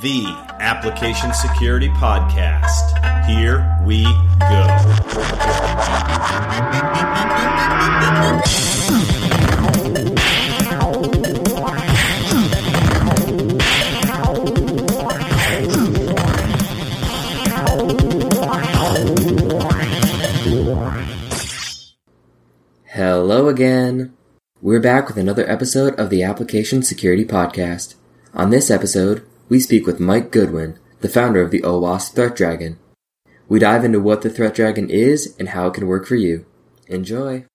the Application Security Podcast. Here we go. Hello again. We're back with another episode of the Application Security Podcast. On this episode, we speak with Mike Goodwin, the founder of the OWASP Threat Dragon. We dive into what the Threat Dragon is and how it can work for you. Enjoy!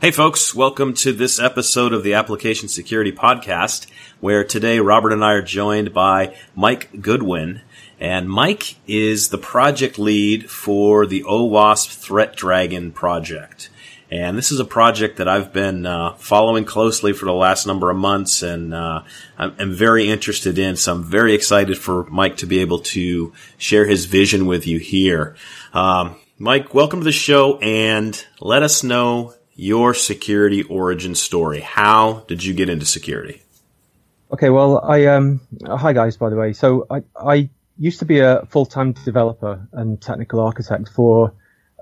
Hey folks, welcome to this episode of the Application Security Podcast, where today Robert and I are joined by Mike Goodwin. And Mike is the project lead for the OWASP Threat Dragon project. And this is a project that I've been uh, following closely for the last number of months, and uh, I'm, I'm, very interested in. So I'm very excited for Mike to be able to share his vision with you here. Um, Mike, welcome to the show, and let us know your security origin story. How did you get into security? Okay, well, I um, hi guys, by the way. So I I used to be a full time developer and technical architect for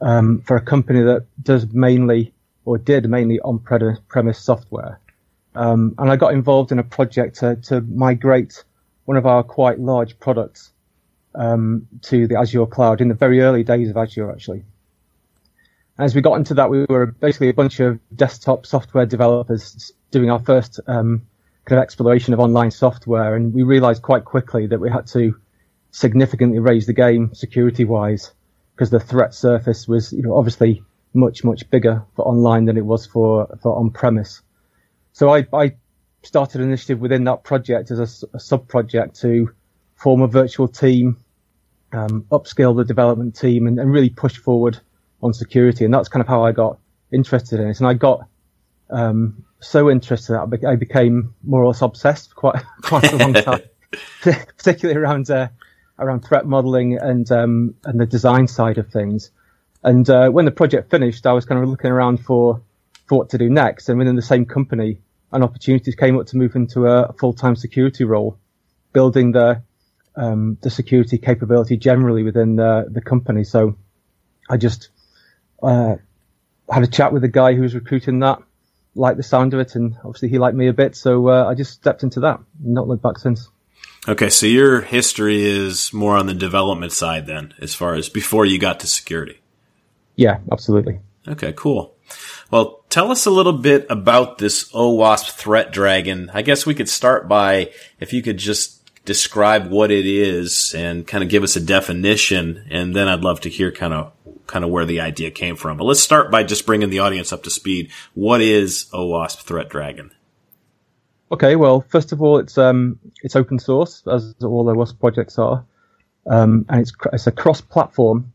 um, for a company that does mainly or did mainly on premise software. Um, and I got involved in a project to, to migrate one of our quite large products um, to the Azure cloud in the very early days of Azure, actually. As we got into that, we were basically a bunch of desktop software developers doing our first um, kind of exploration of online software, and we realized quite quickly that we had to significantly raise the game security-wise because the threat surface was, you know, obviously much, much bigger for online than it was for, for on-premise. So I, I started an initiative within that project as a, a sub-project to form a virtual team, um, upscale the development team and, and, really push forward on security. And that's kind of how I got interested in it. And I got, um, so interested that I became more or less obsessed for quite, quite a long time, particularly around, uh, around threat modeling and um, and the design side of things. And uh, when the project finished, I was kind of looking around for for what to do next. And within the same company, an opportunity came up to move into a full time security role, building the um, the security capability generally within the the company. So I just uh, had a chat with the guy who was recruiting that, liked the sound of it, and obviously he liked me a bit. So uh, I just stepped into that. Not looked back since. Okay, so your history is more on the development side then, as far as before you got to security. Yeah, absolutely. Okay, cool. Well, tell us a little bit about this OWASP Threat Dragon. I guess we could start by if you could just describe what it is and kind of give us a definition, and then I'd love to hear kind of kind of where the idea came from. But let's start by just bringing the audience up to speed. What is OWASP Threat Dragon? Okay, well, first of all, it's um, it's open source as all OWASP projects are, um, and it's it's a cross-platform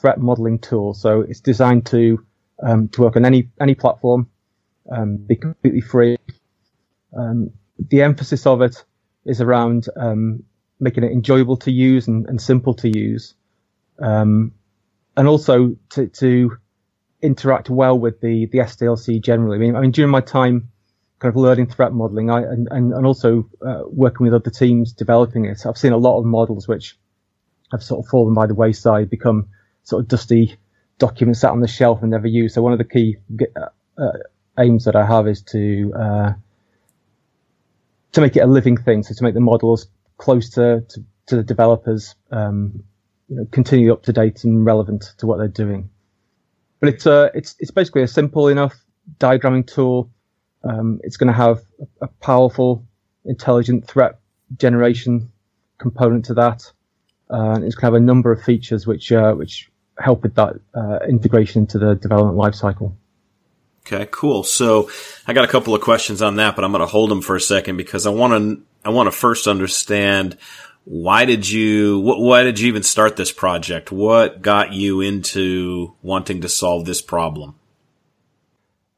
threat modeling tool. So it's designed to um, to work on any any platform, um, be completely free. Um, the emphasis of it is around um, making it enjoyable to use and, and simple to use, and also to, to interact well with the the SDLC generally. I mean, I mean during my time kind of learning threat modeling I, and, and, and also uh, working with other teams developing it. I've seen a lot of models which have sort of fallen by the wayside, become sort of dusty documents sat on the shelf and never used. So one of the key uh, uh, aims that I have is to uh, to make it a living thing. So to make the models close to, to, to the developers, um, you know, continue up to date and relevant to what they're doing. But it's uh, it's it's basically a simple enough diagramming tool um, it's going to have a, a, powerful, intelligent threat generation component to that. Uh, it's going to have a number of features which uh, which help with that uh, integration into the development lifecycle. Okay, cool. So I got a couple of questions on that, but I'm going to hold them for a second because I want to I want to first understand why did you why did you even start this project? What got you into wanting to solve this problem?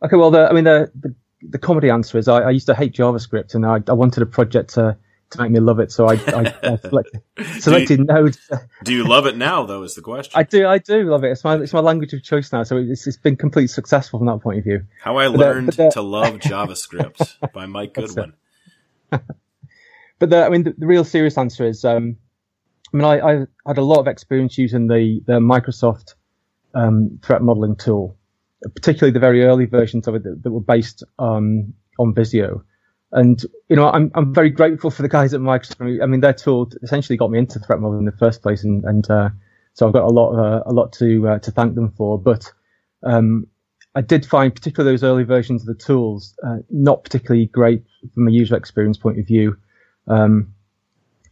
Okay, well, the, I mean the, the the comedy answer is I, I used to hate JavaScript and I, I, wanted a project to, to make me love it. So I, I, selected, selected do you, Node. do you love it now though is the question. I do, I do love it. It's my, it's my language of choice now. So it's, it's been completely successful from that point of view. How I learned but, uh, but, uh, to love JavaScript by Mike Goodwin. but the, I mean, the, the, real serious answer is, um, I mean, I, I, had a lot of experience using the, the Microsoft um, threat modeling tool, particularly the very early versions of it that, that were based um, on Visio. And you know, I'm I'm very grateful for the guys at Microsoft. I mean, their tool essentially got me into threat modeling in the first place, and and uh, so I've got a lot uh, a lot to uh, to thank them for. But um, I did find, particularly those early versions of the tools, uh, not particularly great from a user experience point of view. Um,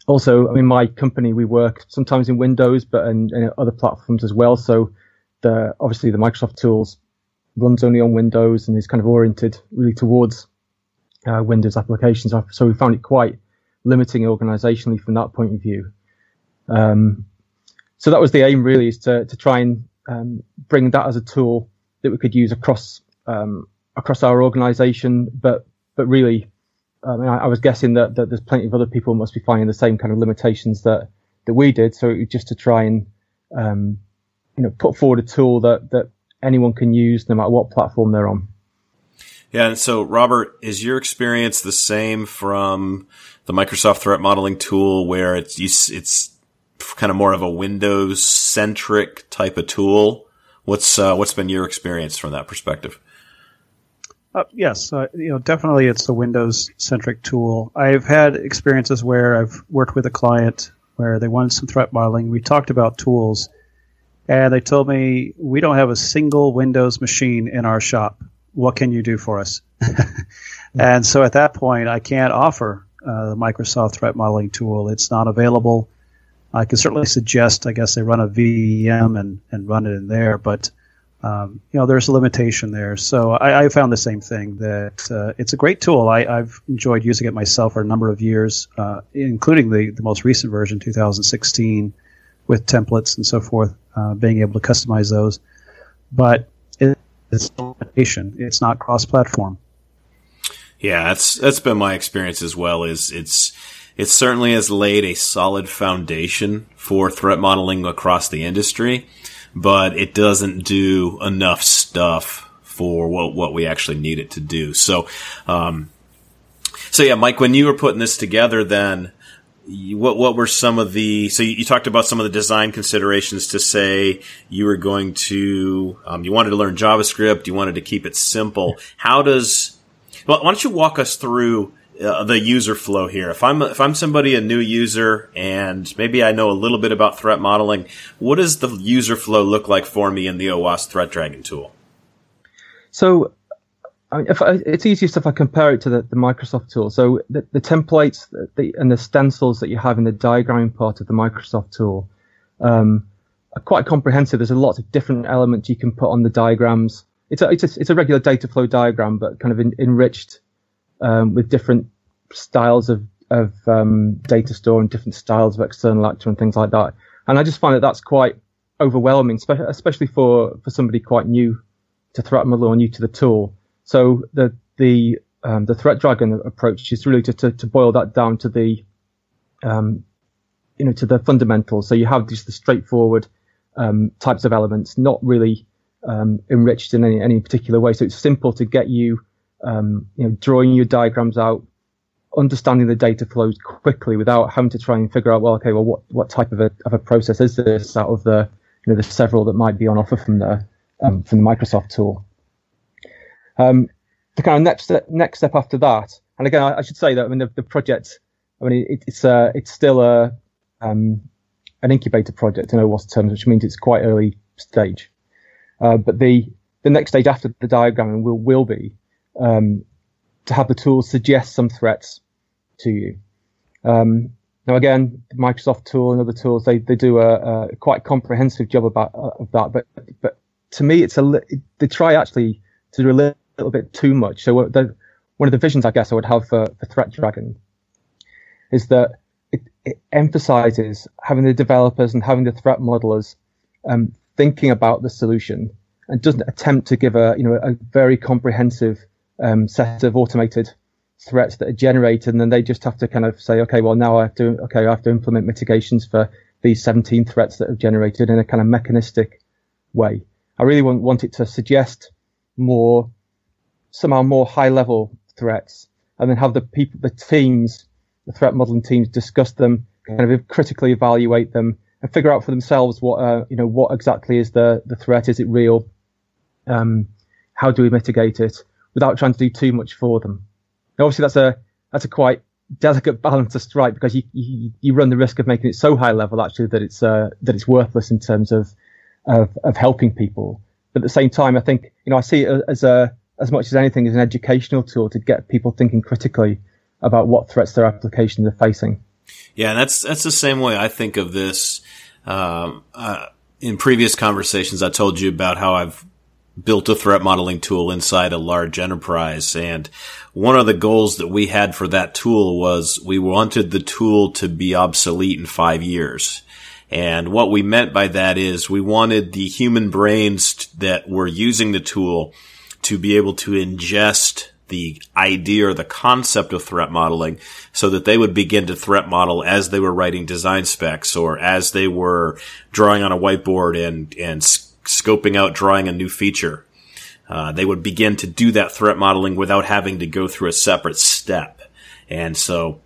also, I mean, my company we work sometimes in Windows, but in, in other platforms as well. So the obviously the Microsoft tools runs only on Windows and is kind of oriented really towards uh, Windows applications. So we found it quite limiting organizationally from that point of view. Um, so that was the aim really is to, to try and um, bring that as a tool that we could use across um, across our organization. But but really, I, mean, I, I was guessing that, that there's plenty of other people must be finding the same kind of limitations that that we did. So it was just to try and um, you know put forward a tool that that anyone can use no matter what platform they're on. Yeah, and so Robert, is your experience the same from the Microsoft threat modeling tool where it's it's kind of more of a Windows centric type of tool? What's uh, what's been your experience from that perspective? Uh, yes, uh, you know, definitely it's a Windows centric tool. I've had experiences where I've worked with a client where they wanted some threat modeling. We talked about tools, and they told me we don't have a single Windows machine in our shop what can you do for us? and so at that point, I can't offer uh, the Microsoft threat modeling tool. It's not available. I can certainly suggest, I guess, they run a VM and, and run it in there, but um, you know, there's a limitation there. So I, I found the same thing that uh, it's a great tool. I, have enjoyed using it myself for a number of years, uh, including the, the most recent version, 2016, with templates and so forth, uh, being able to customize those. But it's limitation. It's not cross-platform. Yeah, that's that's been my experience as well. Is it's it certainly has laid a solid foundation for threat modeling across the industry, but it doesn't do enough stuff for what what we actually need it to do. So, um, so yeah, Mike, when you were putting this together, then what what were some of the so you, talked about some of the design considerations to say you were going to um, you wanted to learn JavaScript you wanted to keep it simple. How does well why don't you walk us through uh, the user flow here? If I'm if I'm somebody a new user and maybe I know a little bit about threat modeling what does the user flow look like for me in the OWASP Threat Dragon tool? So I mean, I, it's easiest if I compare it to the, the Microsoft tool. So the, the templates the, and the stencils that you have in the diagramming part of the Microsoft tool um, are quite comprehensive. There's a lot of different elements you can put on the diagrams. It's a, it's a, it's a regular data flow diagram, but kind of in, enriched um, with different styles of, of um, data store and different styles of external actor and things like that. And I just find that that's quite overwhelming, especially for, for somebody quite new to threat model or new to the tool. So the the um, the threat dragon approach is really to, to, to boil that down to the um, you know to the fundamentals. So you have just the straightforward um, types of elements, not really um, enriched in any any particular way. So it's simple to get you um, you know drawing your diagrams out, understanding the data flows quickly without having to try and figure out well okay well what what type of a of a process is this out of the you know the several that might be on offer from the um, from the Microsoft tool. Um, the kind of next step, next step after that, and again, I, I should say that I mean the, the project, I mean it, it's uh, it's still a um, an incubator project in OWASP terms, which means it's quite early stage. Uh, but the the next stage after the diagramming will will be um, to have the tools suggest some threats to you. Um, now again, Microsoft tool and other tools they, they do a, a quite comprehensive job about uh, of that, but but to me it's a they try actually to do a little bit too much. So the, one of the visions I guess I would have for, for Threat Dragon is that it, it, emphasizes having the developers and having the threat modelers um, thinking about the solution and doesn't attempt to give a you know a very comprehensive um, set of automated threats that are generated and then they just have to kind of say okay well now I have to okay I have to implement mitigations for these 17 threats that have generated in a kind of mechanistic way. I really want, want it to suggest more somehow more high level threats and then have the people, the teams, the threat modeling teams discuss them, kind of critically evaluate them, and figure out for themselves what uh, you know what exactly is the the threat. Is it real? Um, how do we mitigate it without trying to do too much for them? Now, obviously, that's a that's a quite delicate balance to strike because you, you, you run the risk of making it so high level actually that it's uh, that it's worthless in terms of, of of helping people. But at the same time, I think you know I see it as a as much as anything as an educational tool to get people thinking critically about what threats their applications are facing. Yeah, that's that's the same way I think of this. Um, uh, in previous conversations, I told you about how I've built a threat modeling tool inside a large enterprise. And one of the goals that we had for that tool was we wanted the tool to be obsolete in five years. And what we meant by that is we wanted the human brains that were using the tool to be able to ingest the idea or the concept of threat modeling so that they would begin to threat model as they were writing design specs or as they were drawing on a whiteboard and, and scoping out drawing a new feature. Uh, they would begin to do that threat modeling without having to go through a separate step. And so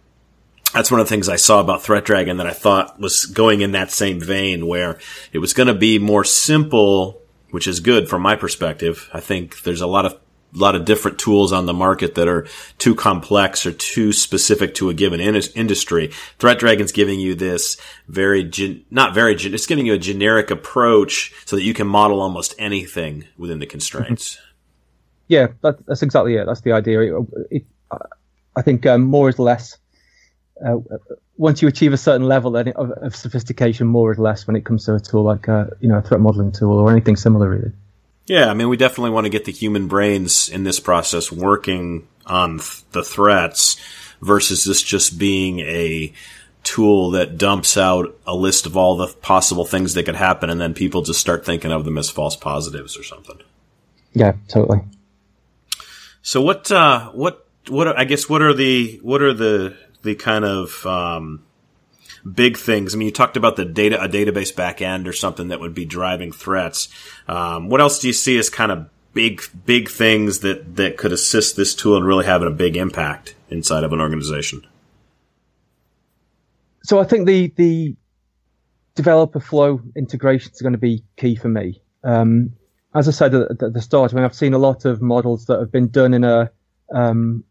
that's one of the things I saw about Threat Dragon that I thought was going in that same vein where it was going to be more simple, which is good from my perspective. I think there's a lot of a lot of different tools on the market that are too complex or too specific to a given in- industry. Threat Dragon's giving you this very, gen- not very, gen- it's giving you a generic approach so that you can model almost anything within the constraints. Yeah, that, that's exactly it. That's the idea. It, it, I think um, more is less. Uh, once you achieve a certain level of, of, sophistication, more or less when it comes to a tool like a, uh, you know, a threat modeling tool or anything similar, really. Yeah, I mean, we definitely want to get the human brains in this process working on th- the threats versus this just being a tool that dumps out a list of all the possible things that could happen and then people just start thinking of them as false positives or something. Yeah, totally. So what, uh, what, what, I guess, what are the, what are the, the kind of, um, big things. I mean, you talked about the data, a database backend or something that would be driving threats. Um, what else do you see as kind of big, big things that, that could assist this tool in really having a big impact inside of an organization? So I think the, the developer flow integrations are going to be key for me. Um, as I said at, the start, I mean, I've seen a lot of models that have been done in a, um,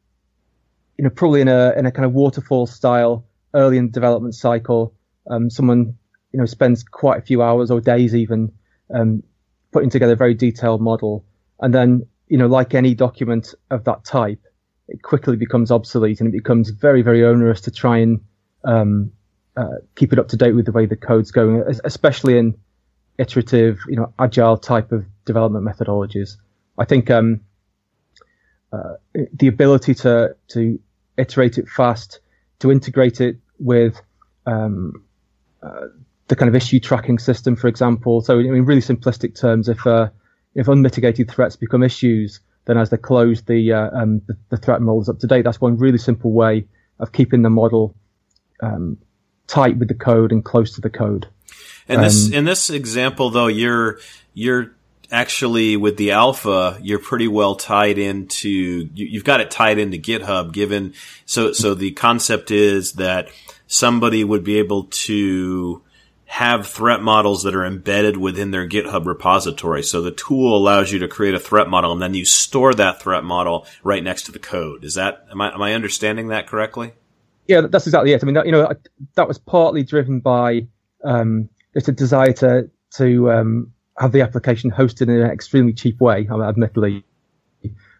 you know, probably in a in a kind of waterfall style early in the development cycle. Um, someone you know spends quite a few hours or days even um, putting together a very detailed model, and then you know like any document of that type, it quickly becomes obsolete and it becomes very very onerous to try and um, uh, keep it up to date with the way the code's going, especially in iterative, you know, agile type of development methodologies. I think um, uh, the ability to to iterate it fast to integrate it with um, uh, the kind of issue tracking system, for example. So, in really simplistic terms, if uh, if unmitigated threats become issues, then as they close, the, uh, um, the, the threat model is up to date. That's one really simple way of keeping the model um, tight with the code and close to the code. And this um, in this example, though, you're you're actually with the alpha, you're pretty well tied into, you, have got it tied into GitHub given, so, so the concept is that somebody would be able to have threat models that are embedded within their GitHub repository. So the tool allows you to create a threat model and then you store that threat model right next to the code. Is that, am I, am I understanding that correctly? Yeah, that's exactly it. I mean, that, you know, that was partly driven by, um, it's a desire to, to, um, have the application hosted in an extremely cheap way, admittedly.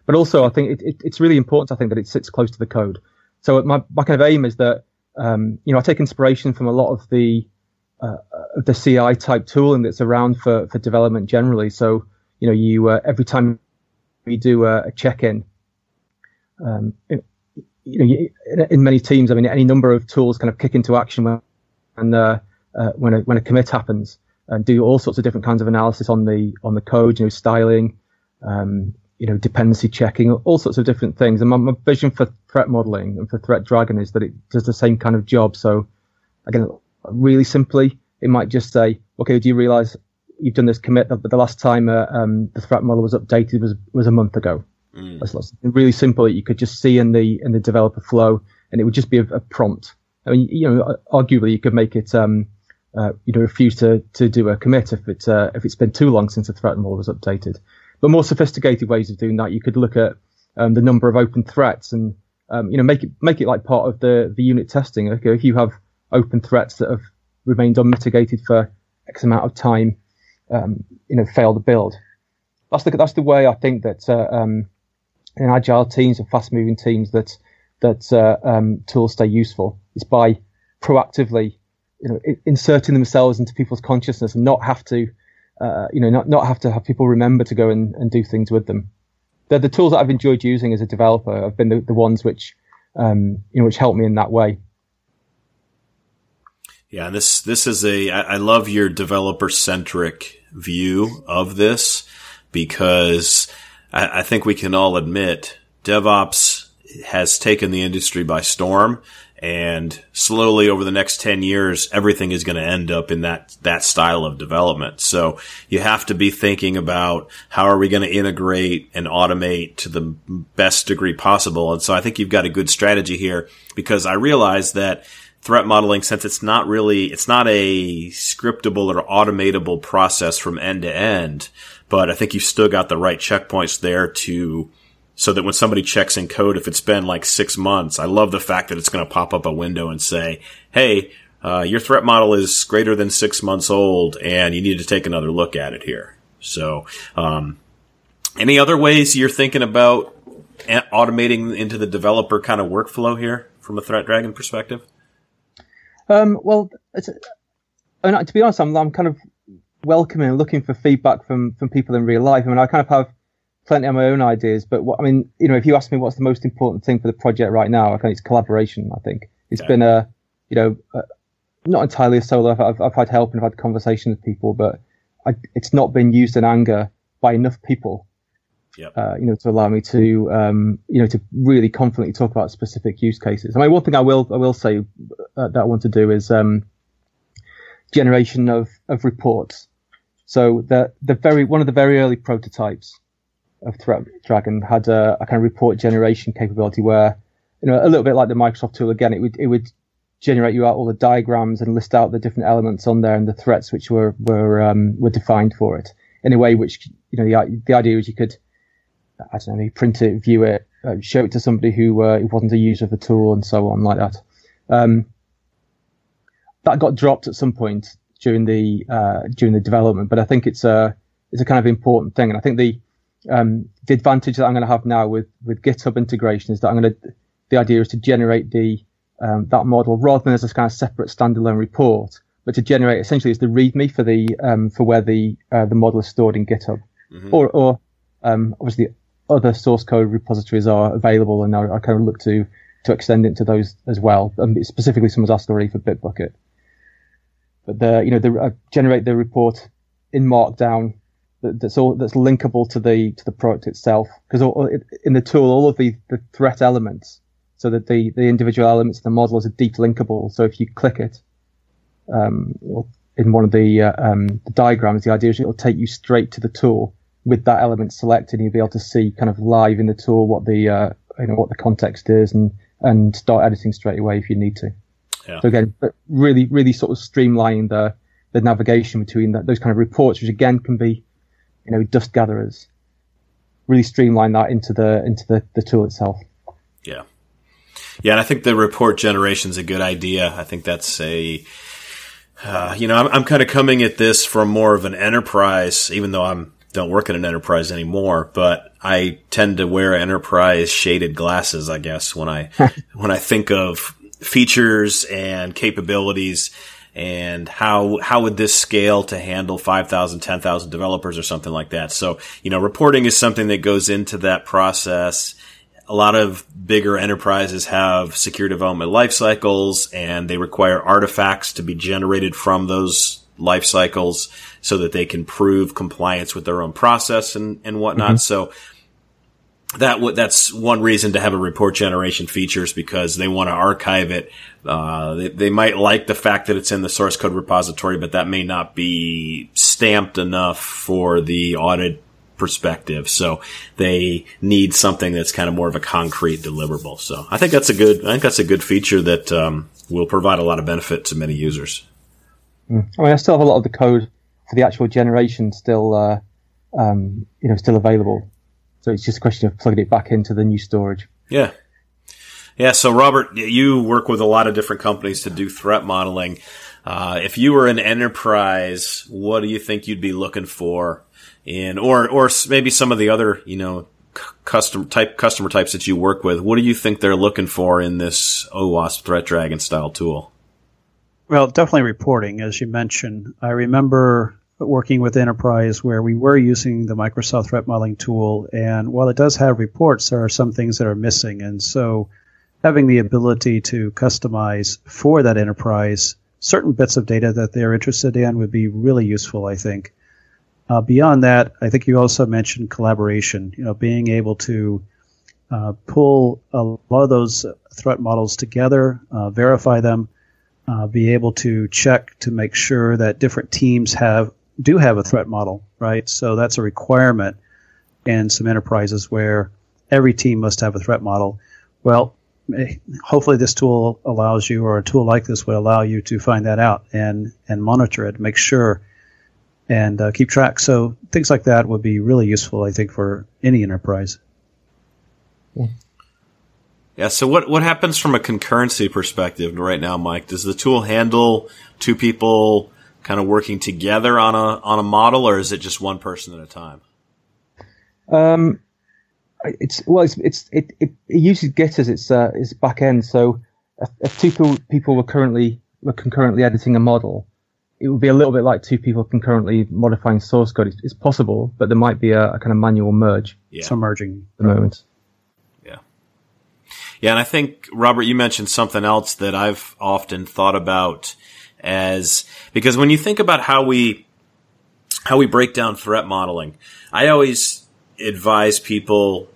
But also, I think it, it, it's really important. I think that it sits close to the code. So my, my kind of aim is that um, you know I take inspiration from a lot of the uh, the CI type tooling that's around for for development generally. So you know you uh, every time you do a, a check-in, um, you know, in many teams, I mean, any number of tools kind of kick into action when uh, uh, when a when a commit happens and do all sorts of different kinds of analysis on the on the code, you know, styling, um, you know, dependency checking, all sorts of different things. And my, my, vision for threat modeling and for Threat Dragon is that it does the same kind of job. So again, really simply, it might just say, okay, do you realize you've done this commit, but the last time uh, um, the threat model was updated was was a month ago. Mm. That's really simple that you could just see in the in the developer flow, and it would just be a, a prompt. I mean, you know, arguably you could make it, um, uh, you know, refuse to, to do a commit if it's uh, if it's been too long since the threat model was updated. But more sophisticated ways of doing that, you could look at um, the number of open threats and um, you know make it make it like part of the the unit testing. Okay, if you have open threats that have remained unmitigated for X amount of time, um, you know, fail the build. That's the that's the way I think that uh, um, in agile teams and fast moving teams that that uh, um, tools stay useful is by proactively you know inserting themselves into people's consciousness and not have to uh, you know not not have to have people remember to go and, and do things with them. The, the tools that I've enjoyed using as a developer have been the, the ones which um, you know which help me in that way. Yeah this this is a I, I love your developer centric view of this because I, I think we can all admit DevOps has taken the industry by storm and slowly over the next 10 years everything is going to end up in that that style of development. So you have to be thinking about how are we going to integrate and automate to the best degree possible. And so i think you've got a good strategy here because i realize that threat modeling since it's not really it's not a scriptable or automatable process from end to end but i think you've still got the right checkpoints there to so that when somebody checks in code, if it's been like six months, I love the fact that it's going to pop up a window and say, Hey, uh, your threat model is greater than six months old and you need to take another look at it here. So, um, any other ways you're thinking about automating into the developer kind of workflow here from a Threat Dragon perspective? Um, well, to be honest, I'm, I'm kind of welcoming and looking for feedback from, from people in real life. I mean, I kind of have plenty of my own ideas, but what, I mean, you know, if you ask me what's the most important thing for the project right now, I think it's collaboration. I think it's yeah. been a, you know, a, not entirely a solo. I've, I've had help and I've had conversations with people, but I, it's not been used in anger by enough people. Yep. Uh, you know, to allow me to, um, you know, to really confidently talk about specific use cases. I mean, one thing I will, I will say uh, that I want to do is um, generation of of reports. So the the very one of the very early prototypes of Threat Dragon had a, a, kind of report generation capability where, you know, a little bit like the Microsoft tool again, it would it would generate you out all the diagrams and list out the different elements on there and the threats which were were um, were defined for it in a way which you know the the idea is you could I don't know print it, view it, uh, show it to somebody who uh, wasn't a user of the tool and so on like that. Um, that got dropped at some point during the uh, during the development, but I think it's a it's a kind of important thing, and I think the um, the advantage that I'm going to have now with, with GitHub integration is that I'm going to, the idea is to generate the, um, that model rather than as a kind of separate standalone report, but to generate essentially as the README for the, um, for where the, uh, the model is stored in GitHub. Mm-hmm. Or, or, um, obviously other source code repositories are available and I, I kind of look to, to extend it to those as well. Um, specifically, someone's asked already for Bitbucket. But the, you know, the, uh, generate the report in Markdown that's all that's linkable to the to the product itself. Because in the tool all of the, the threat elements so that the the individual elements of the model is deep linkable. So if you click it um, in one of the, uh, um, the diagrams the idea is it'll take you straight to the tool with that element selected and you'll be able to see kind of live in the tool what the uh, you know what the context is and and start editing straight away if you need to. Yeah. so again really really sort of streamlining the the navigation between that, those kind of reports which again can be you know, dust gatherers. Really streamline that into the into the, the tool itself. Yeah. Yeah, and I think the report generation is a good idea. I think that's a, uh, you know, I'm, I'm kind of coming at this from more of an enterprise, even though I'm don't work in an enterprise anymore, but I tend to wear enterprise shaded glasses, I guess, when I, when I think of features and capabilities and how how would this scale to handle 5,000, 10,000 developers or something like that. So, you know, reporting is something that goes into that process. A lot of bigger enterprises have secure development life cycles and they require artifacts to be generated from those life cycles so that they can prove compliance with their own process and, and whatnot. Mm-hmm. So that w- that's one reason to have a report generation features because they want to archive it. Uh, they, they, might like the fact that it's in the source code repository, but that may not be stamped enough for the audit perspective. So they need something that's kind of more of a concrete deliverable. So I think that's a good, I think that's a good feature that um, will provide a lot of benefit to many users. Mm. I mean, I still have a lot of the code for the actual generation still, uh, um, you know, still available. So it's just a question of plugging it back into the new storage. Yeah. Yeah. So Robert, you work with a lot of different companies to do threat modeling. Uh, if you were an enterprise, what do you think you'd be looking for in, or, or maybe some of the other, you know, custom type customer types that you work with? What do you think they're looking for in this OWASP Threat Dragon style tool? Well, definitely reporting, as you mentioned. I remember working with enterprise where we were using the Microsoft threat modeling tool, and while it does have reports, there are some things that are missing, and so having the ability to customize for that enterprise certain bits of data that they're interested in would be really useful, I think. Uh, beyond that, I think you also mentioned collaboration. You know, being able to uh, pull a lot of those threat models together, uh, verify them, uh, be able to check to make sure that different teams have do have a threat model, right? So that's a requirement in some enterprises where every team must have a threat model. Well, hopefully this tool allows you, or a tool like this would allow you to find that out and and monitor it, make sure, and uh, keep track. So things like that would be really useful, I think, for any enterprise. Yeah. So what what happens from a concurrency perspective right now, Mike? Does the tool handle two people kind of working together on a on a model, or is it just one person at a time? Um, it's well, it's, it's it, it, it uses Git as its uh, its back end. So if, if two people, people were currently were concurrently editing a model, it would be a little bit like two people concurrently modifying source code. It's, it's possible, but there might be a, a, kind of manual merge. Yeah. Some merging at the moment. Yeah. Yeah, and I think Robert, you mentioned something else that I've often thought about as because when you think about how we how we break down threat modeling, I always advise people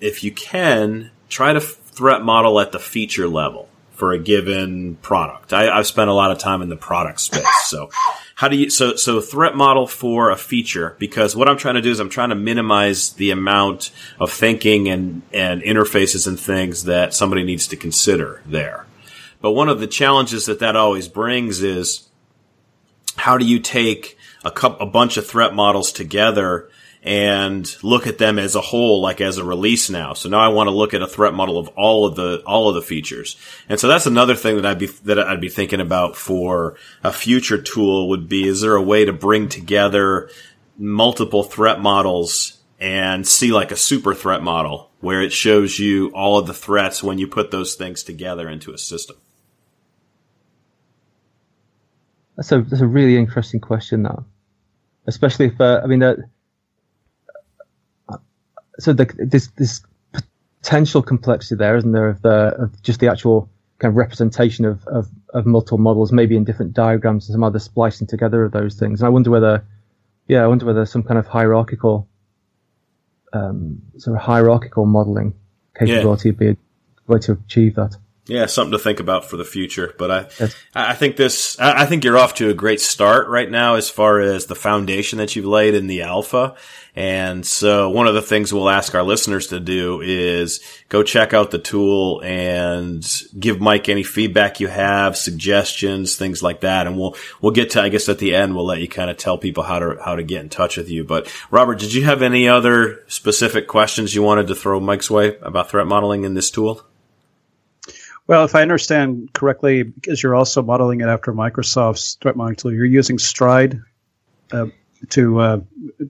if you can try to threat model at the feature level for a given product. I, have spent a lot of time in the product space. So how do you, so, so threat model for a feature because what I'm trying to do is I'm trying to minimize the amount of thinking and, and interfaces and things that somebody needs to consider there. But one of the challenges that that always brings is how do you take a, a bunch of threat models together and look at them as a whole, like as a release now. So now I want to look at a threat model of all of the, all of the features. And so that's another thing that I'd be, that I'd be thinking about for a future tool would be, is there a way to bring together multiple threat models and see like a super threat model where it shows you all of the threats when you put those things together into a system? That's a that's a really interesting question, though. Especially if uh, I mean that. Uh, so the, this this potential complexity there, isn't there, of the of just the actual kind of representation of, of, of multiple models, maybe in different diagrams and some other splicing together of those things. And I wonder whether, yeah, I wonder whether some kind of hierarchical, um, sort of hierarchical modeling capability yeah. would be a way to achieve that. Yeah, something to think about for the future. But I. I think this, I think you're off to a great start right now as far as the foundation that you've laid in the alpha. And so one of the things we'll ask our listeners to do is go check out the tool and give Mike any feedback you have, suggestions, things like that. And we'll, we'll get to, I guess at the end, we'll let you kind of tell people how to, how to get in touch with you. But Robert, did you have any other specific questions you wanted to throw Mike's way about threat modeling in this tool? Well, if I understand correctly, because you're also modeling it after Microsoft's threat modeling tool, you're using Stride uh, to uh,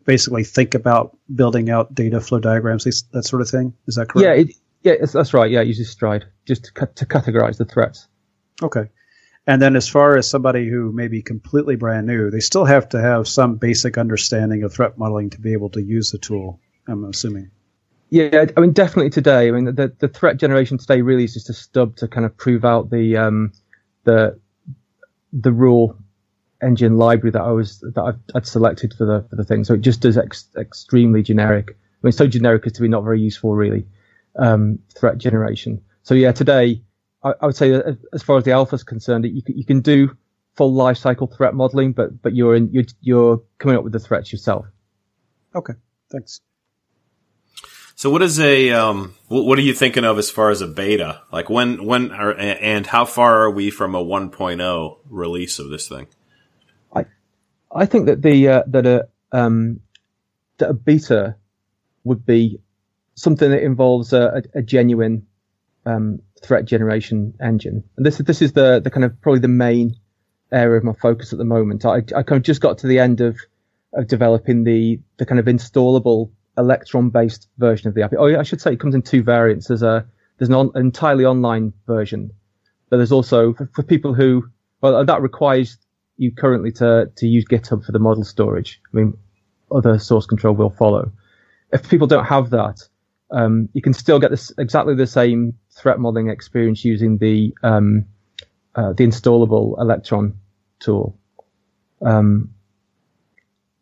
basically think about building out data flow diagrams, that sort of thing. Is that correct? Yeah, it, yeah, that's right. Yeah, it uses Stride just to, to categorize the threats. Okay. And then, as far as somebody who may be completely brand new, they still have to have some basic understanding of threat modeling to be able to use the tool. I'm assuming. Yeah, I mean, definitely today. I mean, the the threat generation today really is just a stub to kind of prove out the um, the the rule engine library that I was that I've, I'd selected for the for the thing. So it just does ex- extremely generic. I mean, so generic as to be not very useful, really. Um, threat generation. So yeah, today I, I would say that as far as the alpha is concerned, you can, you can do full life cycle threat modeling, but but you're in you're, you're coming up with the threats yourself. Okay. Thanks. So what is a um, what are you thinking of as far as a beta? Like when when are, and how far are we from a 1.0 release of this thing? I I think that the uh, that a um, that a beta would be something that involves a, a, a genuine um, threat generation engine. And this is this is the the kind of probably the main area of my focus at the moment. I I kind of just got to the end of of developing the the kind of installable Electron based version of the app. Oh, I should say it comes in two variants. There's a there's an on, entirely online version, but there's also for, for, people who well that requires you currently to to use GitHub for the model storage. I mean, other source control will follow. If people don't have that, um, you can still get this exactly the same threat modeling experience using the um, uh, the installable Electron tool. Um,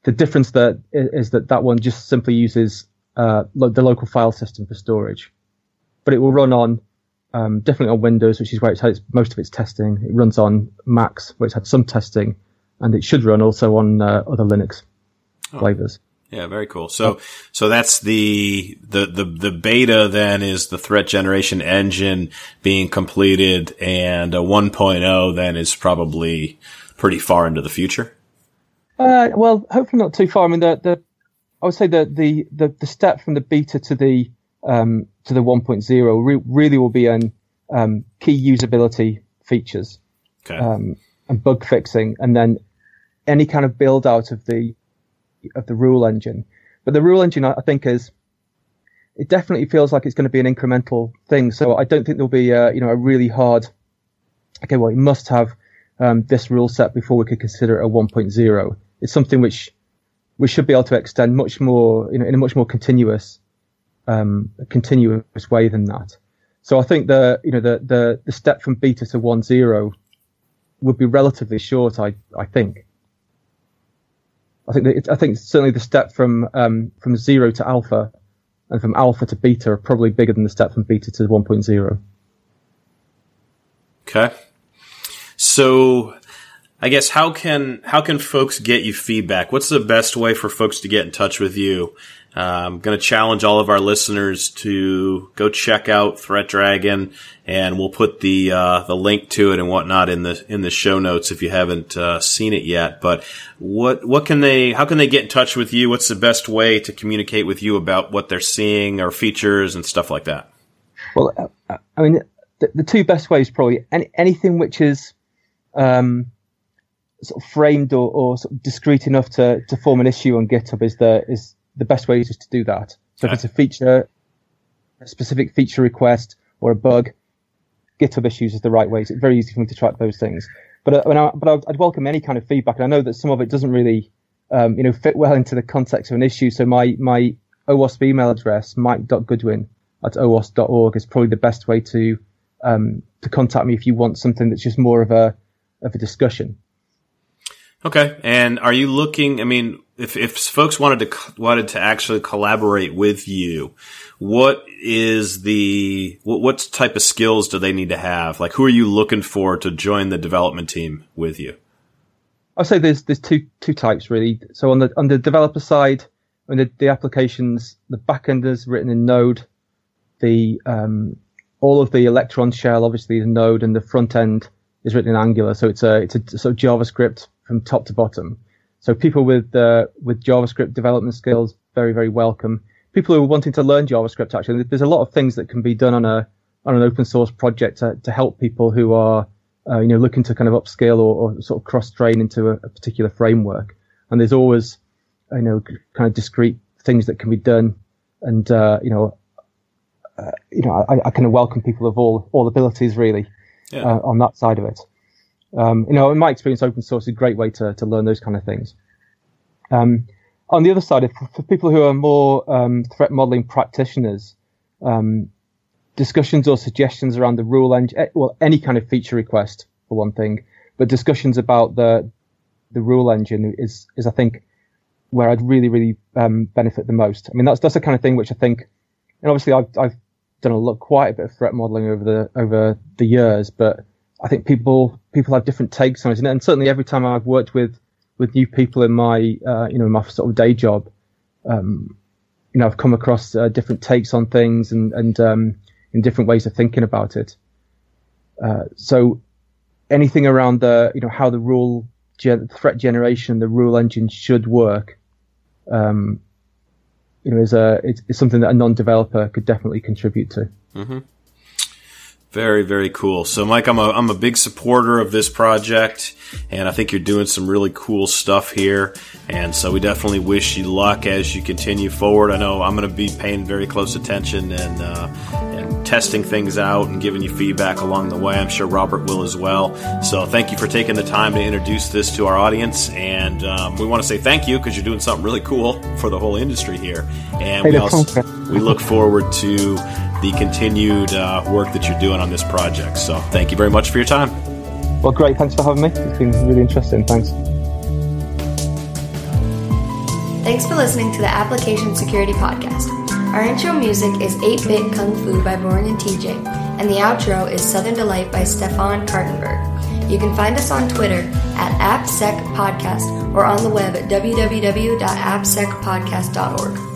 the difference that is that that one just simply uses uh, lo- the local file system for storage, but it will run on um, definitely on Windows, which is where it's had its, most of its testing. It runs on Macs, where it's had some testing, and it should run also on uh, other Linux oh. flavors. Yeah, very cool. So, so that's the, the, the, the beta then is the threat generation engine being completed and a 1.0 then is probably pretty far into the future. Uh, well, hopefully not too far. I mean, the, the I would say that the, the, the step from the beta to the um, to the 1.0 re- really will be on um, key usability features okay. um, and bug fixing, and then any kind of build out of the of the rule engine. But the rule engine, I think, is it definitely feels like it's going to be an incremental thing. So I don't think there'll be a, you know a really hard. Okay, well, it must have um, this rule set before we could consider it a 1.0. It's something which we should be able to extend much more, you know, in a much more continuous, um, continuous way than that. So I think the, you know, the, the, the step from beta to 1.0 would be relatively short. I, I think. I think that I think certainly the step from um, from zero to alpha and from alpha to beta are probably bigger than the step from beta to 1.0. Okay. So I guess how can how can folks get you feedback? What's the best way for folks to get in touch with you? Uh, I'm going to challenge all of our listeners to go check out Threat Dragon, and we'll put the uh, the link to it and whatnot in the in the show notes if you haven't uh, seen it yet. But what what can they? How can they get in touch with you? What's the best way to communicate with you about what they're seeing or features and stuff like that? Well, uh, I mean, the, the two best ways probably any, anything which is um, sort of framed or, or sort of discrete enough to, to form an issue on GitHub is the is the best way just to do that. So if it's a feature, a specific feature request or a bug, GitHub issues is the right way. So it's very easy for me to track those things. But uh, I, but I'd welcome any kind of feedback. And I know that some of it doesn't really, um, you know, fit well into the context of an issue. So my my OWASP email address, mike.goodwin at owasp.org, is probably the best way to um, to contact me if you want something that's just more of a of a discussion. Okay. And are you looking, I mean, if, if folks wanted to, wanted to actually collaborate with you, what is the, what, what type of skills do they need to have? Like, who are you looking for to join the development team with you? I'll say there's, there's two, two types really. So on the, on the developer side, I mean, the, the applications, the backend is written in Node. The, um, all of the Electron shell obviously is Node and the front end is written in Angular. So it's a, it's a JavaScript from top to bottom. So people with uh, with JavaScript development skills very very welcome. People who are wanting to learn JavaScript actually, there's a lot of things that can be done on a on an open source project to, to help people who are uh, you know looking to kind of upscale or, or sort of cross train into a, a, particular framework. And there's always you know kind of discrete things that can be done. And uh, you know uh, you know I, I kind of welcome people of all all abilities really yeah. Uh, on that side of it. Um, you know, in my experience, open source is a great way to, to learn those kind of things. Um, on the other side, if, for people who are more um, threat modeling practitioners, um, discussions or suggestions around the rule engine, eh, well, any kind of feature request for one thing, but discussions about the the rule engine is is I think where I'd really really um, benefit the most. I mean, that's that's the kind of thing which I think, and obviously I've I've done a lot, quite a bit of threat modeling over the over the years, but I think people people have different takes on it, and certainly every time I've worked with with new people in my uh, you know my sort of day job, um, you know I've come across uh, different takes on things and and um, in different ways of thinking about it. Uh, so anything around the you know how the rule gen- threat generation, the rule engine should work, um, you know, is a it's, it's, something that a non-developer could definitely contribute to. Mm-hmm. Very, very cool. So, Mike, I'm a, I'm a big supporter of this project, and I think you're doing some really cool stuff here. And so, we definitely wish you luck as you continue forward. I know I'm going to be paying very close attention and uh, and testing things out and giving you feedback along the way. I'm sure Robert will as well. So, thank you for taking the time to introduce this to our audience. And um, we want to say thank you because you're doing something really cool for the whole industry here. And we also we look forward to the continued uh, work that you're doing on this project. So thank you very much for your time. Well, great. Thanks for having me. It's been really interesting. Thanks. Thanks for listening to the Application Security Podcast. Our intro music is 8 Bit Kung Fu by Born and TJ, and the outro is Southern Delight by Stefan Kartenberg. You can find us on Twitter at AppSecPodcast or on the web at www.appsecpodcast.org.